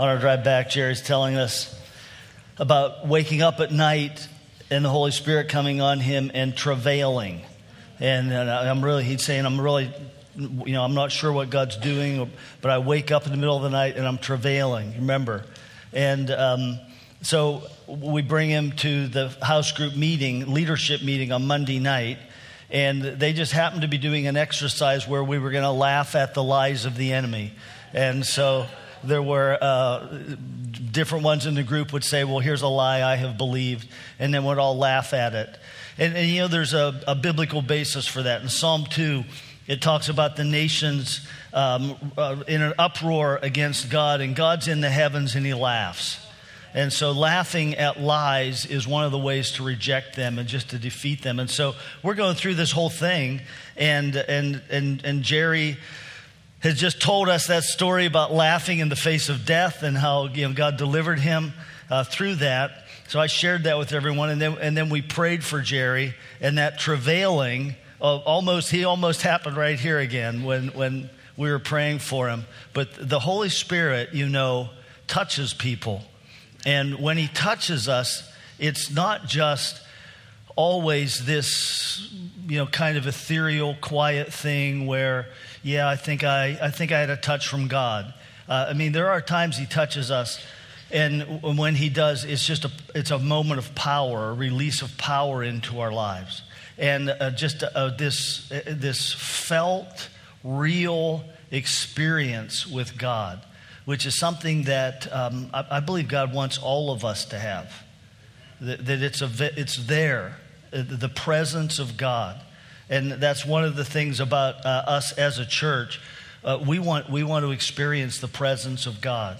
On our drive back, Jerry's telling us about waking up at night and the Holy Spirit coming on him and travailing. And, and I'm really, he's saying, I'm really, you know, I'm not sure what God's doing, but I wake up in the middle of the night and I'm travailing, remember? And um, so we bring him to the house group meeting, leadership meeting on Monday night. And they just happened to be doing an exercise where we were going to laugh at the lies of the enemy. And so there were uh, different ones in the group would say, Well, here's a lie I have believed, and then would all laugh at it. And, and you know, there's a, a, biblical basis for that. In Psalm 2, it talks about the nations um, uh, in an uproar against God, and God's in the heavens and he laughs. And so, laughing at lies is one of the ways to reject them and just to defeat them. And so, we're going through this whole thing, and, and, and, and Jerry has just told us that story about laughing in the face of death and how you know, God delivered him uh, through that. So I shared that with everyone, and then, and then we prayed for Jerry, and that travailing, uh, almost he almost happened right here again when, when we were praying for him. But the Holy Spirit, you know, touches people. And when he touches us, it's not just always this, you know, kind of ethereal, quiet thing where yeah, I think I, I think I had a touch from God. Uh, I mean, there are times He touches us, and when He does, it's just a, it's a moment of power, a release of power into our lives, and uh, just uh, this uh, this felt, real experience with God, which is something that um, I, I, believe God wants all of us to have. That, that it's a, it's there, uh, the presence of God. And that's one of the things about uh, us as a church. Uh, we, want, we want to experience the presence of God.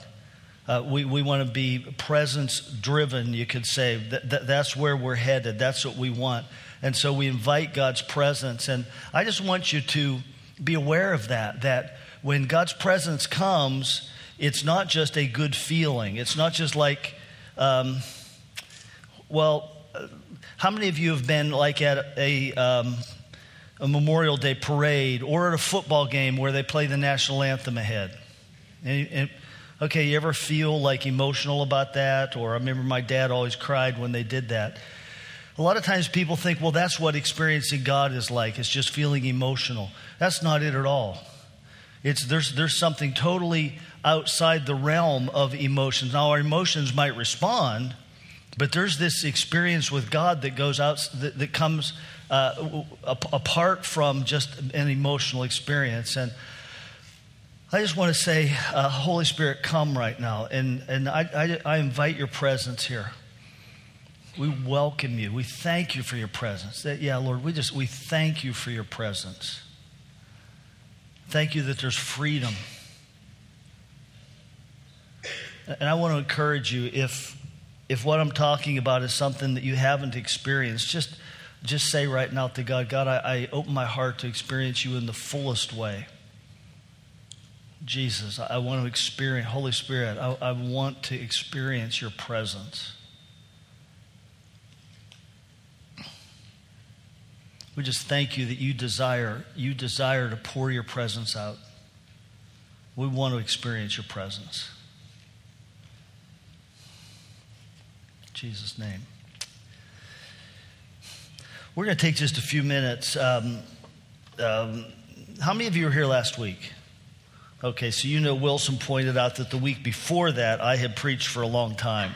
Uh, we, we want to be presence driven, you could say. That, that, that's where we're headed. That's what we want. And so we invite God's presence. And I just want you to be aware of that, that when God's presence comes, it's not just a good feeling. It's not just like, um, well, uh, how many of you have been like at a, um, a Memorial Day parade or at a football game where they play the national anthem ahead. And, and, okay, you ever feel like emotional about that? Or I remember my dad always cried when they did that. A lot of times people think, well, that's what experiencing God is like. It's just feeling emotional. That's not it at all. It's, there's, there's something totally outside the realm of emotions. Now, our emotions might respond, but there's this experience with God that goes out, that, that comes uh, apart from just an emotional experience. And I just want to say, uh, Holy Spirit, come right now. And, and I, I, I invite your presence here. We welcome you. We thank you for your presence. That, yeah, Lord, we just we thank you for your presence. Thank you that there's freedom. And I want to encourage you if if what I'm talking about is something that you haven't experienced, just just say right now to God, God, I, I open my heart to experience you in the fullest way. Jesus, I want to experience, Holy Spirit, I, I want to experience your presence. We just thank you that you desire, you desire to pour your presence out. We want to experience your presence. In Jesus' name. We're going to take just a few minutes. Um, um, how many of you were here last week? Okay, so you know Wilson pointed out that the week before that I had preached for a long time.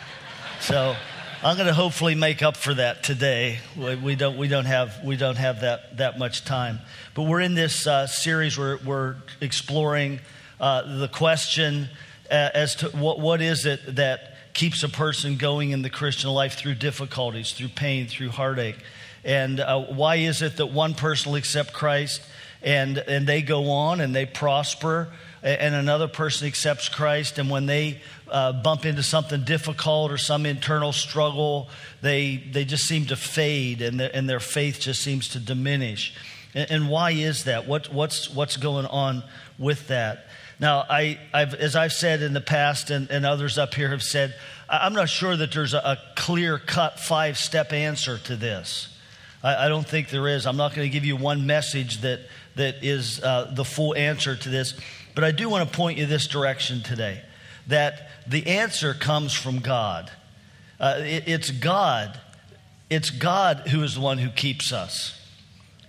so I'm going to hopefully make up for that today. We, we, don't, we, don't, have, we don't have that, that much time. But we're in this uh, series where we're exploring uh, the question uh, as to what, what is it that keeps a person going in the Christian life through difficulties, through pain, through heartache. And uh, why is it that one person will accept Christ and, and they go on and they prosper, and another person accepts Christ, and when they uh, bump into something difficult or some internal struggle, they, they just seem to fade and, and their faith just seems to diminish. And, and why is that? What, what's, what's going on with that? Now, I, I've, as I've said in the past, and, and others up here have said, I'm not sure that there's a, a clear cut five step answer to this. I, I, don't think there is. I'm not going to give you one message that, that is uh, the full answer to this, but I do want to point you this direction today. that the answer comes from God. Uh, it, it's God. It's God who is the one who keeps us.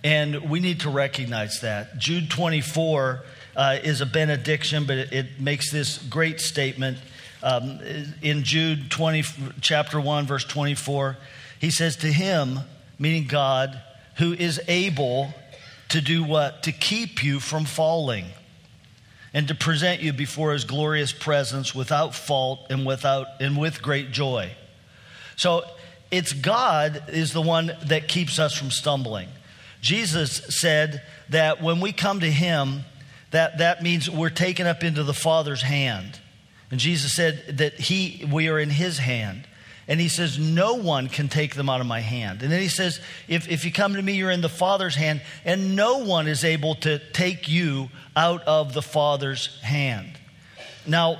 And we need to recognize that. Jude 24 uh, is a benediction, but it, it, makes this great statement. Um, in Jude 20, chapter 1, verse 24, he says, To him, meaning God, who is able to do what? To keep you from falling and to present you before his glorious presence without fault and without and with great joy. So it's God is the one that keeps us from stumbling. Jesus said that when we come to him, that, that means we're taken up into the Father's hand. And Jesus said that he we are in his hand. And he says, No one can take them out of my hand. And then he says, if, if you come to me, you're in the Father's hand, and no one is able to take you out of the Father's hand. Now,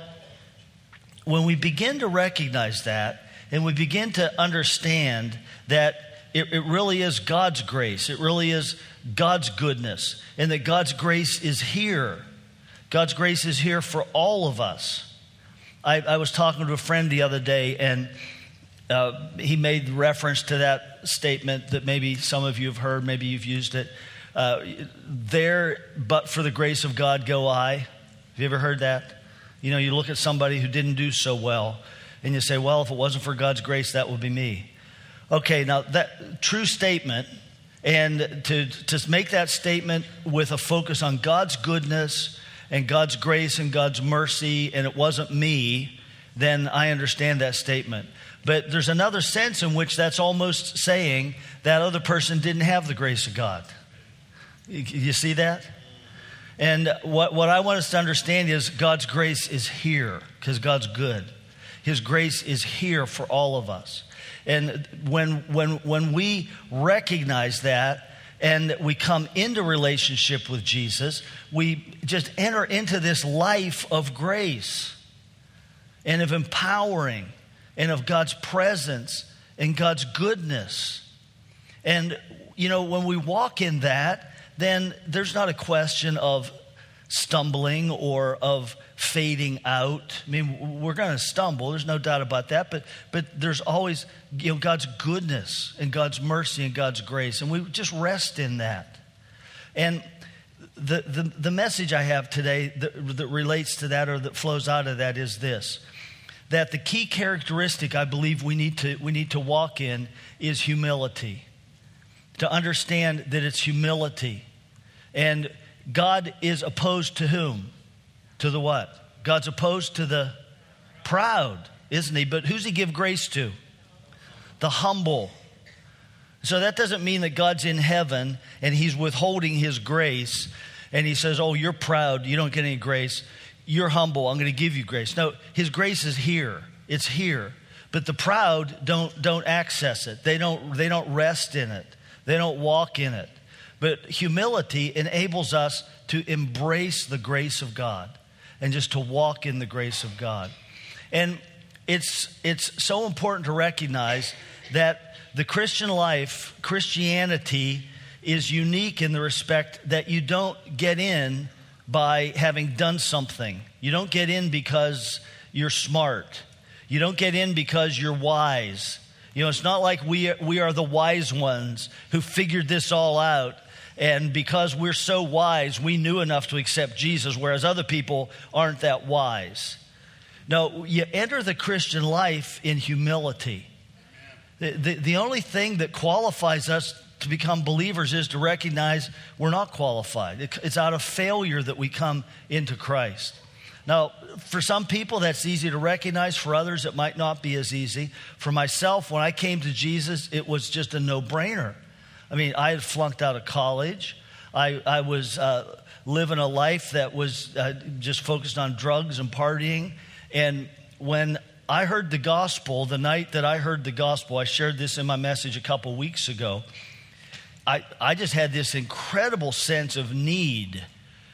when we begin to recognize that, and we begin to understand that it, it really is God's grace, it really is God's goodness, and that God's grace is here. God's grace is here for all of us. I, I was talking to a friend the other day, and uh, he made reference to that statement that maybe some of you have heard, maybe you've used it. Uh, there, but for the grace of God, go I. Have you ever heard that? You know, you look at somebody who didn't do so well, and you say, well, if it wasn't for God's grace, that would be me. Okay, now that true statement, and to, to make that statement with a focus on God's goodness and God's grace and God's mercy, and it wasn't me, then I understand that statement. But there's another sense in which that's almost saying that other person didn't have the grace of God. You see that? And what, what I want us to understand is God's grace is here because God's good. His grace is here for all of us. And when, when, when we recognize that and we come into relationship with Jesus, we just enter into this life of grace and of empowering and of God's presence and God's goodness. And, you know, when we walk in that, then there's not a question of stumbling or of fading out. I mean, we're going to stumble, there's no doubt about that, but, but there's always, you know, God's goodness and God's mercy and God's grace, and we just rest in that. And the, the, the message I have today that, that relates to that or that flows out of that is this that the key characteristic I believe we need to, we need to walk in is humility. To understand that it's humility. And God is opposed to whom? To the what? God's opposed to the proud, isn't he? But who's he give grace to? The humble. So that doesn't mean that God's in heaven and he's withholding his grace and he says, Oh, you're proud, you don't get any grace you're humble i'm going to give you grace no his grace is here it's here but the proud don't don't access it they don't they don't rest in it they don't walk in it but humility enables us to embrace the grace of god and just to walk in the grace of god and it's it's so important to recognize that the christian life christianity is unique in the respect that you don't get in by having done something. You don't get in because you're smart. You don't get in because you're wise. You know, it's not like we we are the wise ones who figured this all out. And because we're so wise, we knew enough to accept Jesus, whereas other people aren't that wise. No, you enter the Christian life in humility. The, the, the only thing that qualifies us to become believers is to recognize we're not qualified. It's out of failure that we come into Christ. Now, for some people, that's easy to recognize. For others, it might not be as easy. For myself, when I came to Jesus, it was just a no brainer. I mean, I had flunked out of college. I, I was uh, living a life that was uh, just focused on drugs and partying. And when I heard the gospel, the night that I heard the gospel, I shared this in my message a couple weeks ago. I, I just had this incredible sense of need.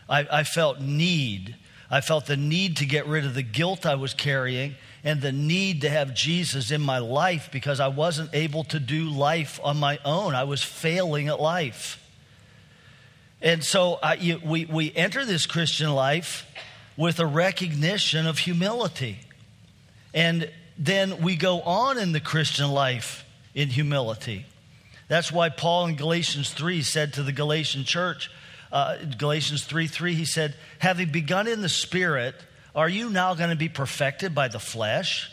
I, I felt need. I felt the need to get rid of the guilt I was carrying and the need to have Jesus in my life because I wasn't able to do life on my own. I was failing at life. And so I, you, we, we enter this Christian life with a recognition of humility. And then we go on in the Christian life in humility. That's why Paul in Galatians 3 said to the Galatian church, uh, Galatians 3 3, he said, Having begun in the Spirit, are you now going to be perfected by the flesh?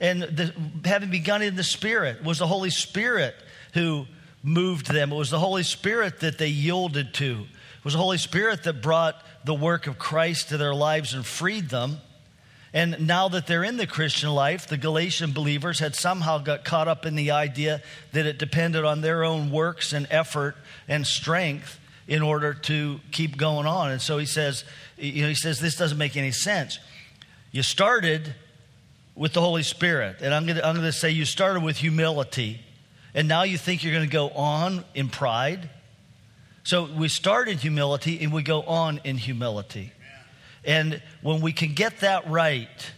And the, having begun in the Spirit, was the Holy Spirit who moved them. It was the Holy Spirit that they yielded to. It was the Holy Spirit that brought the work of Christ to their lives and freed them. And now that they're in the Christian life, the Galatian believers had somehow got caught up in the idea that it depended on their own works and effort and strength in order to keep going on. And so he says, you know, he says this doesn't make any sense. You started with the Holy Spirit, and I'm going to, I'm to say you started with humility, and now you think you're going to go on in pride. So we start in humility and we go on in humility. And when we can get that right,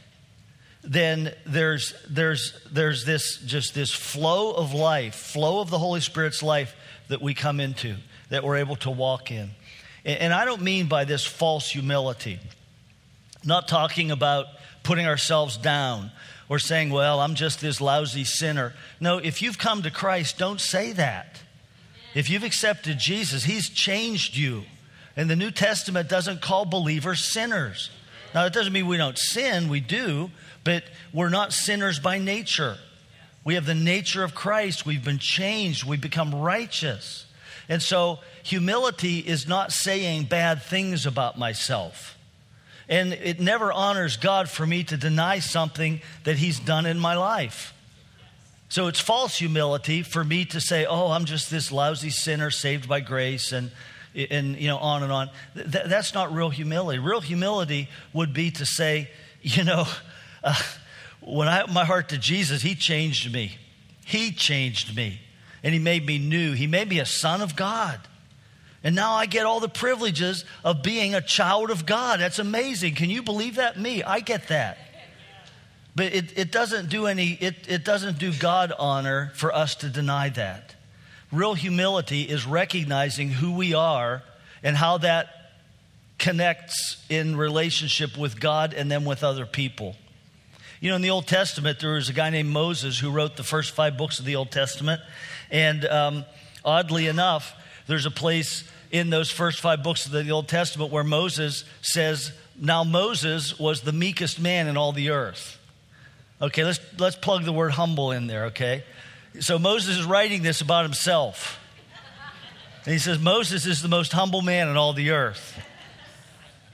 then there's there's there's this just this flow of life, flow of the Holy Spirit's life that we come into, that we're able to walk in. And, I don't mean by this false humility. Not talking about putting ourselves down or saying, well, I'm just this lousy sinner. No, if you've come to Christ, don't say that. If you've accepted Jesus, He's changed you. And the New Testament doesn't call believers sinners. Now, that doesn't mean we don't sin, we do, but we're not sinners by nature. We have the nature of Christ. We've been changed. We've become righteous. And so, humility is not saying bad things about myself. And it never honors God for me to deny something that He's done in my life. So it's false humility for me to say, oh, I'm just this lousy sinner saved by grace and and you know on and on Th- that's not real humility real humility would be to say you know uh, when i my heart to jesus he changed me. He changed me. And he made me new. He made me a son of god. And now i get all the privileges of being a child of god. That's amazing. Can you believe that? Me i get that. But it, it doesn't do any it, it doesn't do god honor for us to deny that. Real humility is recognizing who we are and how that connects in relationship with God and then with other people. You know, in the Old Testament, there was a guy named Moses who wrote the first five books of the Old Testament. And um, oddly enough, there's a place in those first five books of the Old Testament where Moses says, Now Moses was the meekest man in all the earth. Okay, let's, let's plug the word humble in there, okay? So Moses is writing this about himself. And he says, Moses is the most humble man in all the earth.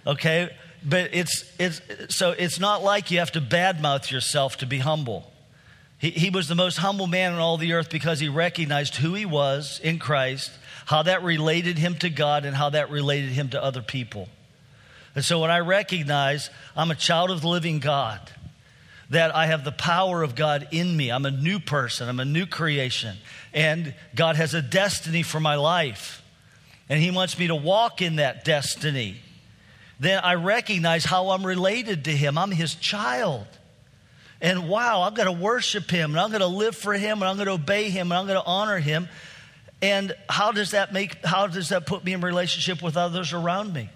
Okay? But it's, it's, so it's not like you have to badmouth yourself to be humble. He, he was the most humble man in all the earth because he recognized who he was in Christ, how that related him to God, and how that related him to other people. And so when I recognize I'm a child of the living God, that I have the power of God in me. I'm a new person, I'm a new creation, and God has a destiny for my life, and He wants me to walk in that destiny. Then I recognize how I'm related to Him. I'm His child. And wow, I'm going to worship Him, and I'm going to live for Him, and I'm going to obey Him, and I'm going to honor Him. And how does that make, how does that put me in relationship with others around me?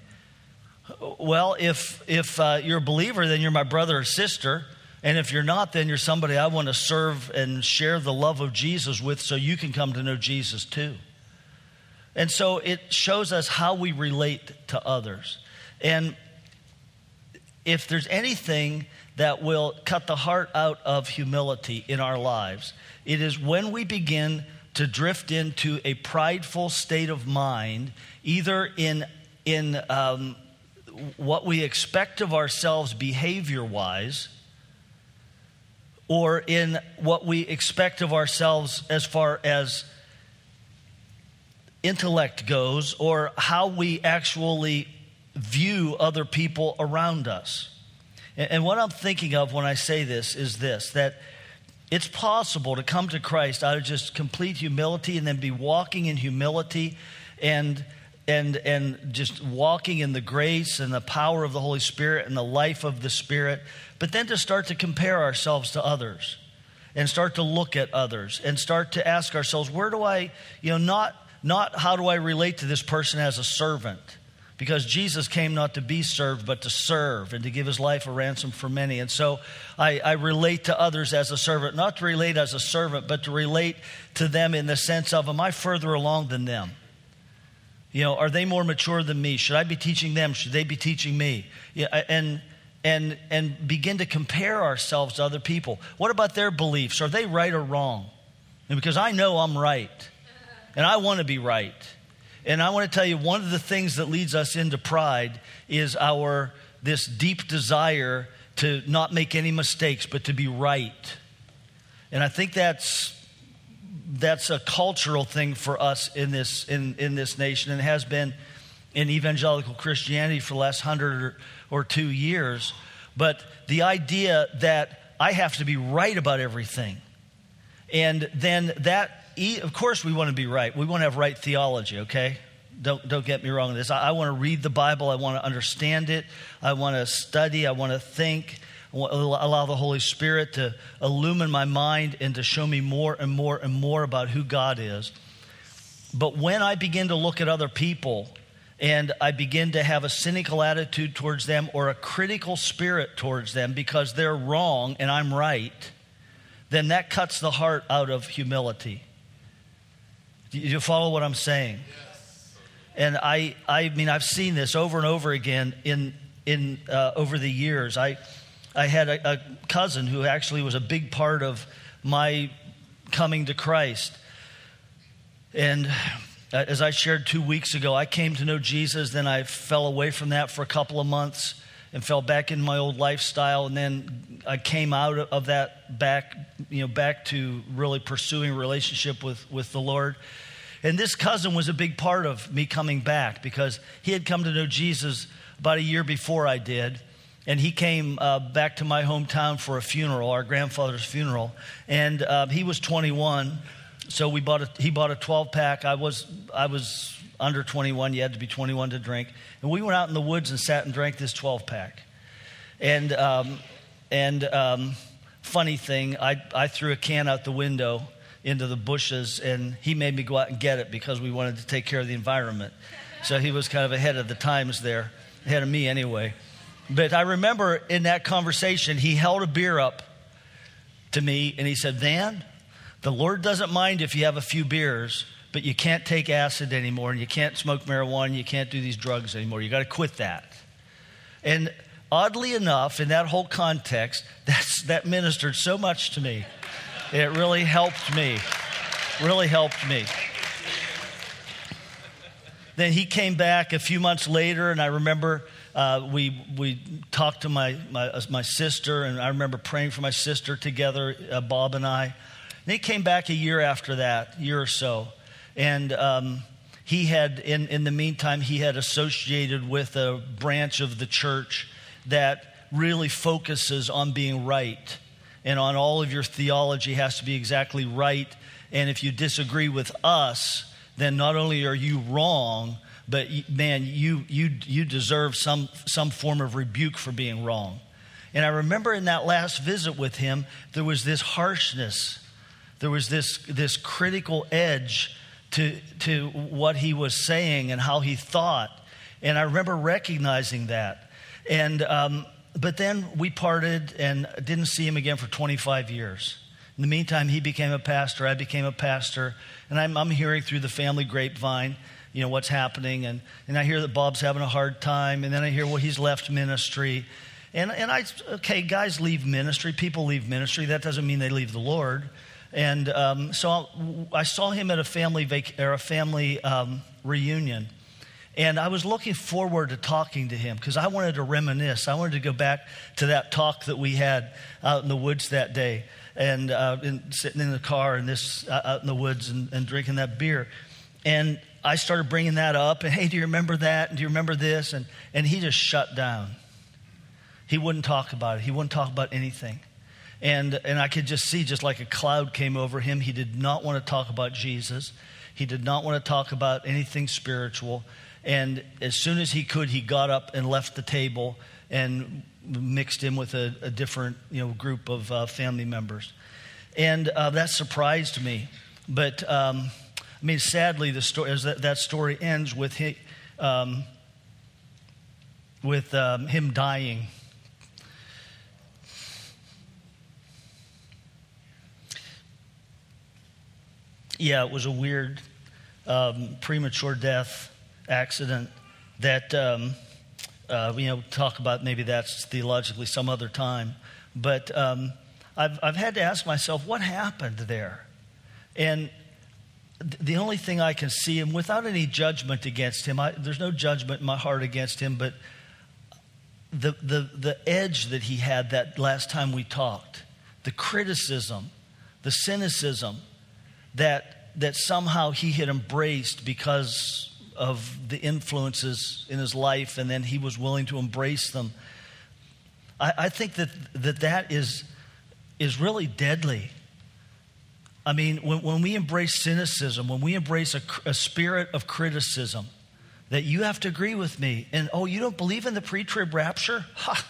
Well, if, if uh, you're a believer, then you're my brother or sister. And if you're not, then you're somebody I want to serve and share the love of Jesus with so you can come to know Jesus too. And so it shows us how we relate to others. And if there's anything that will cut the heart out of humility in our lives, it is when we begin to drift into a prideful state of mind, either in, in um, what we expect of ourselves behavior wise or in what we expect of ourselves as far as intellect goes, or how we actually view other people around us. And, what I'm thinking of when I say this is this that it's possible to come to Christ out of just complete humility and then be walking in humility and and and just walking in the grace and the power of the Holy Spirit and the life of the Spirit but then to start to compare ourselves to others and start to look at others and start to ask ourselves, where do I, you know, not, not how do I relate to this person as a servant, because Jesus came not to be served, but to serve and to give his life a ransom for many. And so I, I, relate to others as a servant, not to relate as a servant, but to relate to them in the sense of, am I further along than them? You know, are they more mature than me? Should I be teaching them? Should they be teaching me? Yeah, and and and begin to compare ourselves to other people. What about their beliefs? Are they right or wrong? And because I know I'm right, and I want to be right. And I want to tell you one of the things that leads us into pride is our this deep desire to not make any mistakes, but to be right. And I think that's that's a cultural thing for us in this in, in this nation and has been in evangelical Christianity for the last hundred or, or two years. But the idea that I have to be right about everything. And then that of course, we want to be right. We want to have right theology, okay? Don't, don't get me wrong on this. I, I want to read the Bible. I want to understand it. I want to study. I want to think. Want to allow the Holy Spirit to illumine my mind and to show me more and more and more about who God is. But when I begin to look at other people and I begin to have a cynical attitude towards them or a critical spirit towards them because they're wrong and I'm right, then that cuts the heart out of humility. Do you follow what I'm saying? And I, I mean, I've seen this over and over again in, in, uh, over the years. I, I had a, a cousin who actually was a big part of my coming to Christ. And uh, as I shared two weeks ago, I came to know Jesus, then I fell away from that for a couple of months and fell back in my old lifestyle. And then I came out of that back, you know, back to really pursuing relationship with, with the Lord. And this cousin was a big part of me coming back because he had come to know Jesus about a year before I did. And he came uh, back to my hometown for a funeral, our grandfather's funeral. And uh, he was 21. So we bought a, he bought a 12 pack. I was, I was under 21. You had to be 21 to drink. And we went out in the woods and sat and drank this 12 pack. And, um, and um, funny thing, I, I threw a can out the window into the bushes and he made me go out and get it because we wanted to take care of the environment. So he was kind of ahead of the times there, ahead of me anyway. But I remember in that conversation, he held a beer up to me and he said, Van, the Lord doesn't mind if you have a few beers, but you can't take acid anymore and you can't smoke marijuana, you can't do these drugs anymore. You got to quit that. And oddly enough, in that whole context, that's, that ministered so much to me. It really helped me. Really helped me. Then he came back a few months later, and I remember uh, we, we talked to my, my, my, sister, and I remember praying for my sister together, uh, Bob and I. He came back a year after that, year or so. And um, he had, in, in the meantime, he had associated with a branch of the church that really focuses on being right and on all of your theology has to be exactly right. And if you disagree with us, then not only are you wrong, but man, you, you, you deserve some, some form of rebuke for being wrong. And I remember in that last visit with him, there was this harshness, there was this, this critical edge to, to what he was saying and how he thought. And I remember recognizing that. And um, but then we parted and didn't see him again for 25 years. In the meantime, he became a pastor. I became a pastor. And I'm, I'm hearing through the family grapevine, you know, what's happening. And, and I hear that Bob's having a hard time. And then I hear, well, he's left ministry. And, and I, okay, guys leave ministry. People leave ministry. That doesn't mean they leave the Lord. And um, so I saw him at a family, vac- or a family um, reunion. And I was looking forward to talking to him because I wanted to reminisce. I wanted to go back to that talk that we had out in the woods that day and uh, in, sitting in the car and this uh, out in the woods and, and drinking that beer. And I started bringing that up. And hey, do you remember that? And do you remember this? And, and he just shut down. He wouldn't talk about it, he wouldn't talk about anything. And, and I could just see, just like a cloud came over him, he did not want to talk about Jesus. He did not want to talk about anything spiritual. And as soon as he could, he got up and left the table and mixed in with a, a different you know, group of uh, family members. And uh, that surprised me. But um, I mean, sadly, the story, as that, that story ends with he, um, with um, him dying. Yeah, it was a weird um, premature death accident that, um, uh, you know, talk about maybe that's theologically some other time. But um, I've, I've had to ask myself, what happened there? And the only thing I can see, and without any judgment against him, I, there's no judgment in my heart against him, but the, the, the edge that he had that last time we talked, the criticism, the cynicism that, that somehow he had embraced because of the influences in his life, and then he was willing to embrace them. I, I think that, that that is, is really deadly. I mean, when, when we embrace cynicism, when we embrace a, a spirit of criticism, that you have to agree with me, and oh, you don't believe in the pre trib rapture? Ha!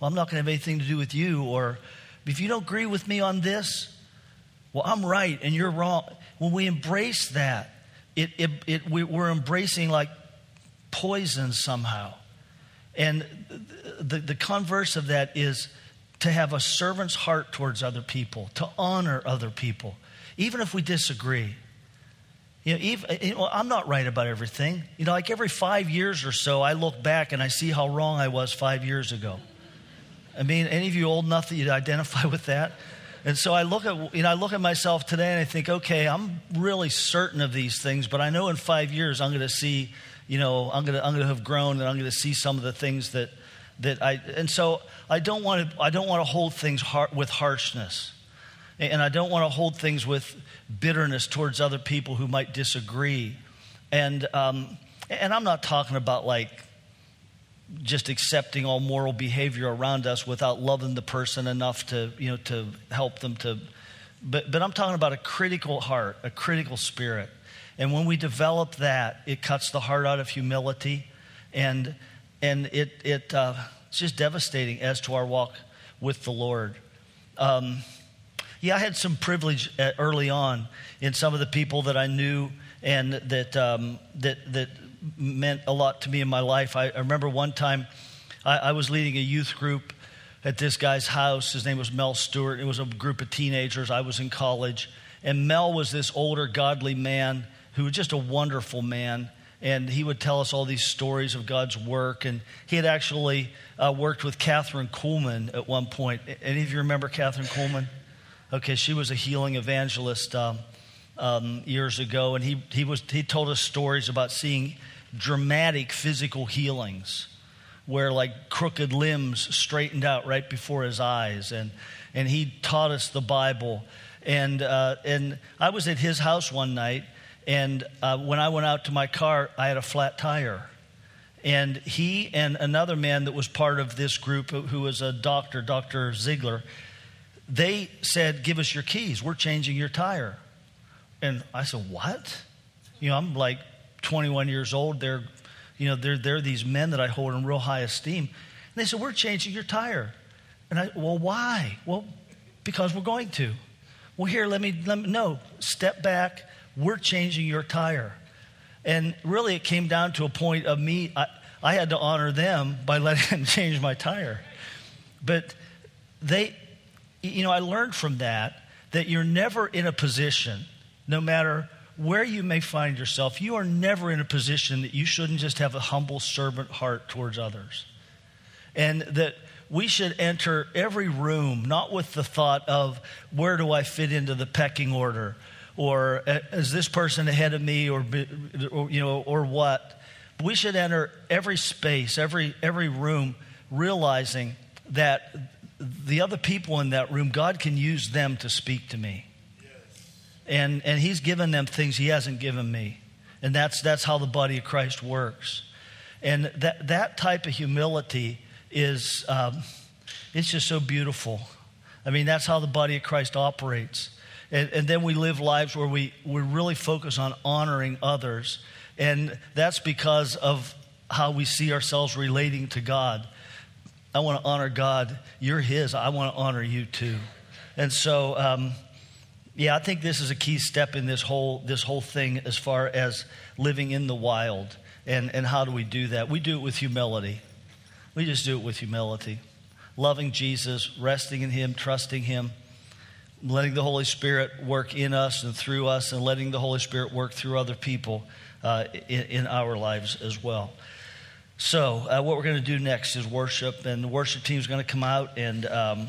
Well, I'm not going to have anything to do with you. Or if you don't agree with me on this, well, I'm right and you're wrong. When we embrace that, it, it, it, we, we're embracing like poison somehow. And the, the converse of that is to have a servant's heart towards other people, to honor other people even if we disagree. You know, even, you know, I'm not right about everything. You know, like every five years or so, I look back and I see how wrong I was five years ago. I mean, any of you old enough that you'd identify with that? And so I look at, you know, I look at myself today and I think, okay, I'm really certain of these things, but I know in five years I'm going to see, you know, I'm going to, I'm going to have grown and I'm going to see some of the things that, that I, and so I don't want to, I don't want to hold things har- with harshness. And I don't want to hold things with bitterness towards other people who might disagree. And, um, and I'm not talking about like just accepting all moral behavior around us without loving the person enough to, you know, to help them to. But, but I'm talking about a critical heart, a critical spirit. And when we develop that, it cuts the heart out of humility. And, and it, it, uh, it's just devastating as to our walk with the Lord. Um, yeah, I had some privilege early on in some of the people that I knew and that, um, that, that meant a lot to me in my life. I, I remember one time I, I, was leading a youth group at this guy's house. His name was Mel Stewart. It was a group of teenagers. I was in college. And Mel was this older, godly man who was just a wonderful man. And he would tell us all these stories of God's work. And he had actually uh, worked with Kathryn Kuhlman at one point. Any of you remember Kathryn Kuhlman? Okay, she was a healing evangelist um, um, years ago, and he, he, was, he told us stories about seeing dramatic physical healings where like crooked limbs straightened out right before his eyes. And, and he taught us the Bible. And, uh, and I was at his house one night, and uh, when I went out to my car, I had a flat tire. And he and another man that was part of this group, who was a doctor, Dr. Ziegler, they said, Give us your keys. We're changing your tire. And I said, What? You know, I'm like 21 years old. They're, you know, they're, they're these men that I hold in real high esteem. And they said, We're changing your tire. And I, well, why? Well, because we're going to. Well, here, let me, let me, no, step back. We're changing your tire. And really, it came down to a point of me, I, I had to honor them by letting them change my tire. But they, you know, I learned from that that you're never in a position, no matter where you may find yourself, you are never in a position that you shouldn't just have a humble servant heart towards others. And that we should enter every room not with the thought of where do I fit into the pecking order or uh, is this person ahead of me or, or you know or what we should enter every space every every room realizing that the other people in that room, God can use them to speak to me. And, and He's given them things He hasn't given me. And that's, that's how the body of Christ works. And that, that type of humility is, um, it's just so beautiful. I mean, that's how the body of Christ operates. And, and then we live lives where we, we really focus on honoring others. And that's because of how we see ourselves relating to God. I want to honor God. You're His. I want to honor you too. And so, um, yeah, I think this is a key step in this whole this whole thing as far as living in the wild and and how do we do that? We do it with humility. We just do it with humility, loving Jesus, resting in Him, trusting Him, letting the Holy Spirit work in us and through us, and letting the Holy Spirit work through other people uh, in, in, our lives as well. So, uh, what we're going to do next is worship, and the worship team is going to come out and. Um,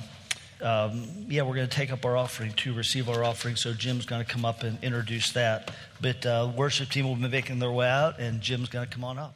um, yeah, we're going to take up our offering to receive our offering. So Jim's going to come up and introduce that. But uh, worship team will be making their way out, and Jim's going to come on up.